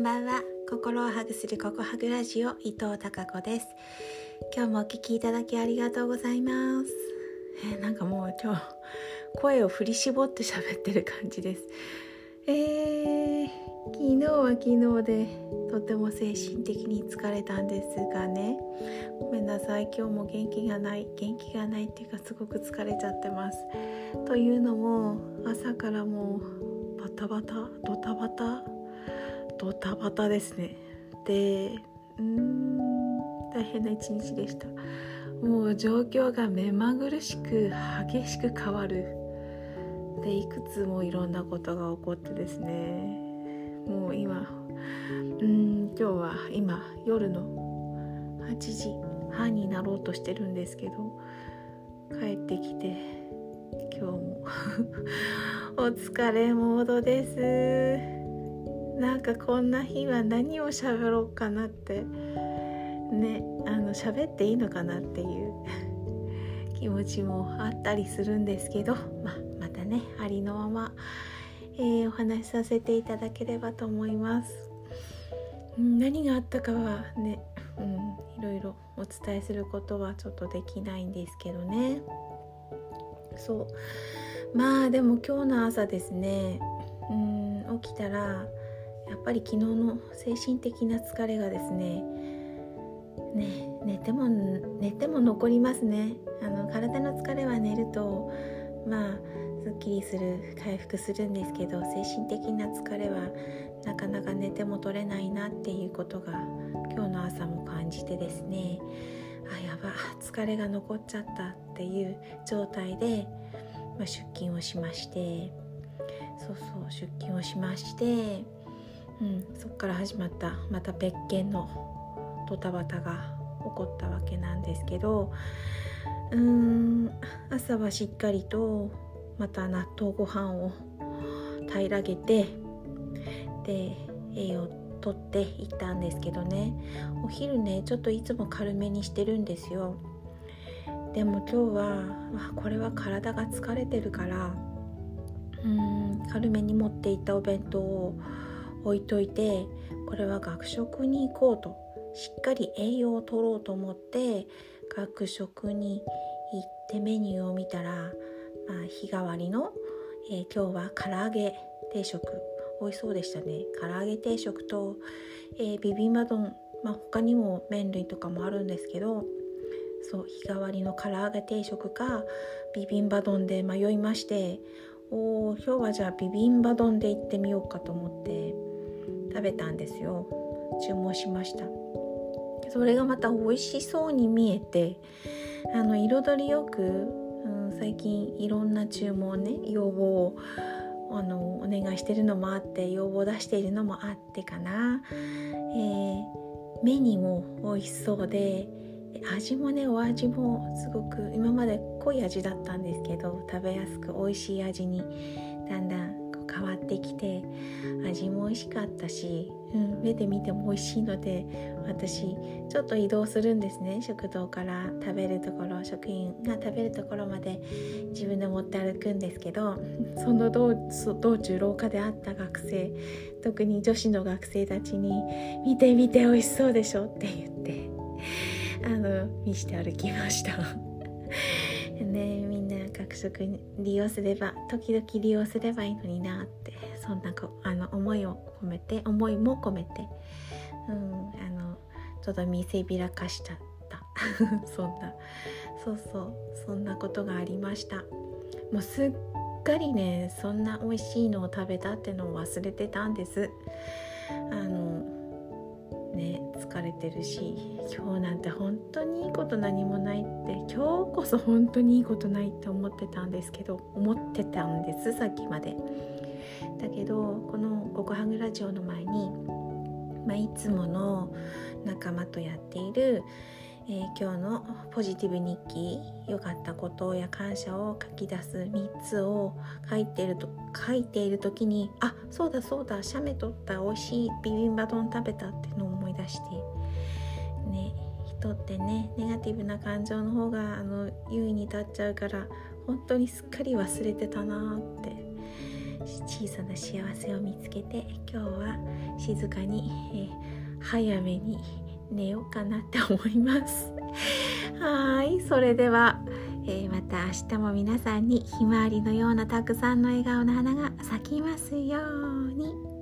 んばんは。心をハグするココハグラジオ伊藤孝子です。今日もお聞きいただきありがとうございます。えー、なんかもう今日声を振り絞って喋ってる感じです。えー、昨日は昨日でとても精神的に疲れたんですがね。ごめんなさい。今日も元気がない元気がないっていうかすごく疲れちゃってます。というのも朝からもうバタバタドタバタドタバタですね。でうん大変な一日でした。もう状況が目まぐるしく激しく変わる。でいくつもいろんなことが起こってですね。もう今うん今日は今夜の8時半になろうとしてるんですけど帰ってきて今日も お疲れモードです。なんかこんな日は何を喋ろうかなってねあの喋っていいのかなっていう 気持ちもあったりするんですけど、ままたねありのまま、えー、お話しさせていただければと思います。何があったかはね、うん、いろいろお伝えすることはちょっとできないんですけどねそうまあでも今日の朝ですねうん起きたらやっぱり昨日の精神的な疲れがですねね寝ても寝ても残りますね。あの体の疲れは寝るとまあすっきりする回復するんですけど精神的な疲れはなかなか寝ても取れないなっていうことが今日の朝も感じてですね。あやば疲れが残っちゃったっていう状態で、まあ、出勤をしましてそうそう出勤をしましてうん、そこから始まったまた別件のドタバタが起こったわけなんですけどうーん朝はしっかりとまた納豆ご飯を平らげてで栄養とっていったんですけどね。お昼ねちょっといつも軽めにしてるんですよ。でも今日はこれは体が疲れてるからうーん軽めに持っていったお弁当を置いといてこれは学食に行こうとしっかり栄養を取ろうと思って学食に行ってメニューを見たら、まあ、日替わりの、えー、今日は唐揚げ定食。美味しそうでしたね。唐揚げ定食と、えー、ビビンバ丼、まあ、他にも麺類とかもあるんですけどそう日替わりの唐揚げ定食かビビンバ丼で迷いましてお今日はじゃあビビンバ丼で行ってみようかと思って。食べたんですよ。注文しました。それがまた美味しそうに見えてあの彩りよく、うん、最近いろんな注文ね要望をあのお願いしてるのもあって要望を出しているのもあってかな、えー、目にも美味しそうで味もねお味もすごく今まで濃い味だったんですけど食べやすく美味しい味にってきて味も美味しかったし、うん、目で見ても美味しいので私ちょっと移動するんですね食堂から食べるところ職員が食べるところまで自分で持って歩くんですけどその道道中廊下で会った学生特に女子の学生たちに「見て見て美味しそうでしょ」って言ってあの見して歩きました。ね学食利用すれば時々利用すればいいのになってそんなこあの思いを込めて思いも込めて、うん、あのちょっと見せびらかしちゃった。そんなそうそうそんなことがありました。もうすっかりねそんな美味しいのを食べたってのを忘れてたんです。あの疲れてるし今日なんて本当にいいこと何もないって今日こそ本当にいいことないって思ってたんですけど思ってたんですさっきまで。だけどこの「ごこはぐラジオ」の前に、まあ、いつもの仲間とやっているえー、今日のポジティブ日記良かったことや感謝を書き出す3つを書いていると書いている時にあそうだそうだ写メ撮った美味しいビビンバ丼食べたってのをい出して。ね人ってねネガティブな感情の方があの優位に立っちゃうから本当にすっかり忘れてたなって。小さな幸せを見つけて今日は静かに、えー、早めに寝ようかなって思います。はい。それでは、えー、また明日も皆さんにひまわりのようなたくさんの笑顔の花が咲きますように。